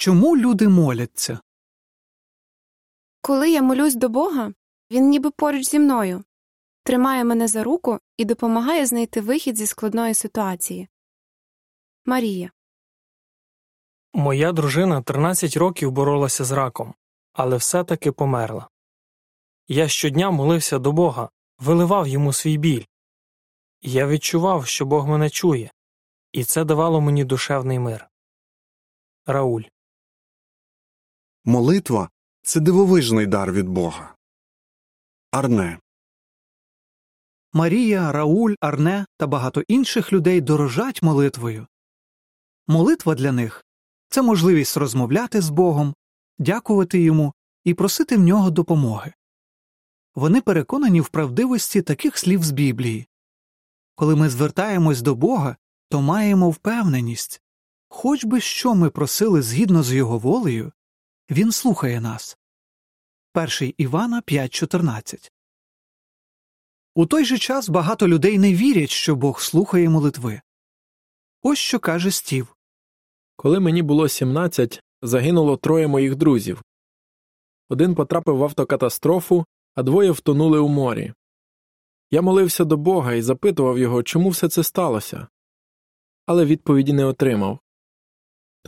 Чому люди моляться? Коли я молюсь до Бога, він ніби поруч зі мною, тримає мене за руку і допомагає знайти вихід зі складної ситуації. Марія. Моя дружина 13 років боролася з раком, але все-таки померла. Я щодня молився до Бога, виливав йому свій біль. Я відчував, що Бог мене чує, і це давало мені душевний мир. Рауль. Молитва це дивовижний дар від Бога. Арне. Марія, Рауль, Арне та багато інших людей дорожать молитвою. Молитва для них це можливість розмовляти з Богом, дякувати йому і просити в нього допомоги. Вони переконані в правдивості таких слів з Біблії. Коли ми звертаємось до Бога, то маємо впевненість хоч би що ми просили згідно з його волею, він слухає нас. 1 Івана 5.14 У той же час багато людей не вірять, що Бог слухає молитви. Ось що каже Стів. Коли мені було 17, загинуло троє моїх друзів. Один потрапив в автокатастрофу, а двоє втонули у морі. Я молився до Бога і запитував його, чому все це сталося, але відповіді не отримав.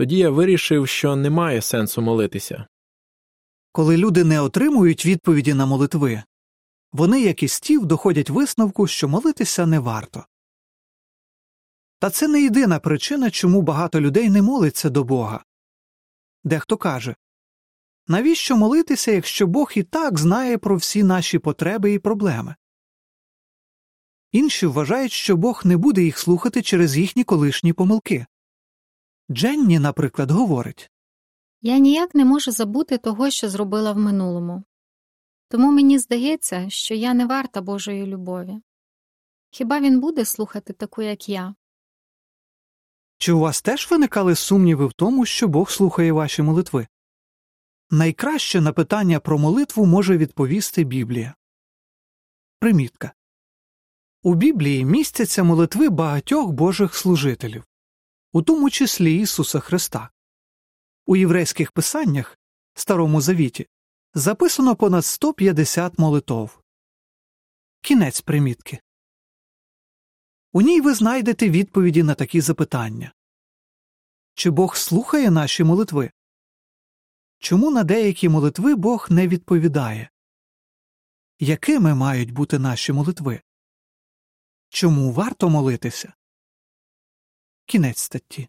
Тоді я вирішив, що немає сенсу молитися. Коли люди не отримують відповіді на молитви, вони, як і стів, доходять висновку, що молитися не варто. Та це не єдина причина, чому багато людей не молиться до Бога. Дехто каже навіщо молитися, якщо Бог і так знає про всі наші потреби і проблеми? Інші вважають, що Бог не буде їх слухати через їхні колишні помилки. Дженні, наприклад, говорить Я ніяк не можу забути того, що зробила в минулому. Тому мені здається, що я не варта Божої любові. Хіба він буде слухати таку, як я? Чи у вас теж виникали сумніви в тому, що Бог слухає ваші молитви? Найкраще на питання про молитву може відповісти Біблія. Примітка у Біблії містяться молитви багатьох Божих служителів, у тому числі Ісуса Христа. У єврейських писаннях Старому Завіті записано понад 150 молитов. Кінець примітки. У ній ви знайдете відповіді на такі запитання Чи Бог слухає наші молитви? Чому на деякі молитви Бог не відповідає? Якими мають бути наші молитви? Чому варто молитися? Кінець статті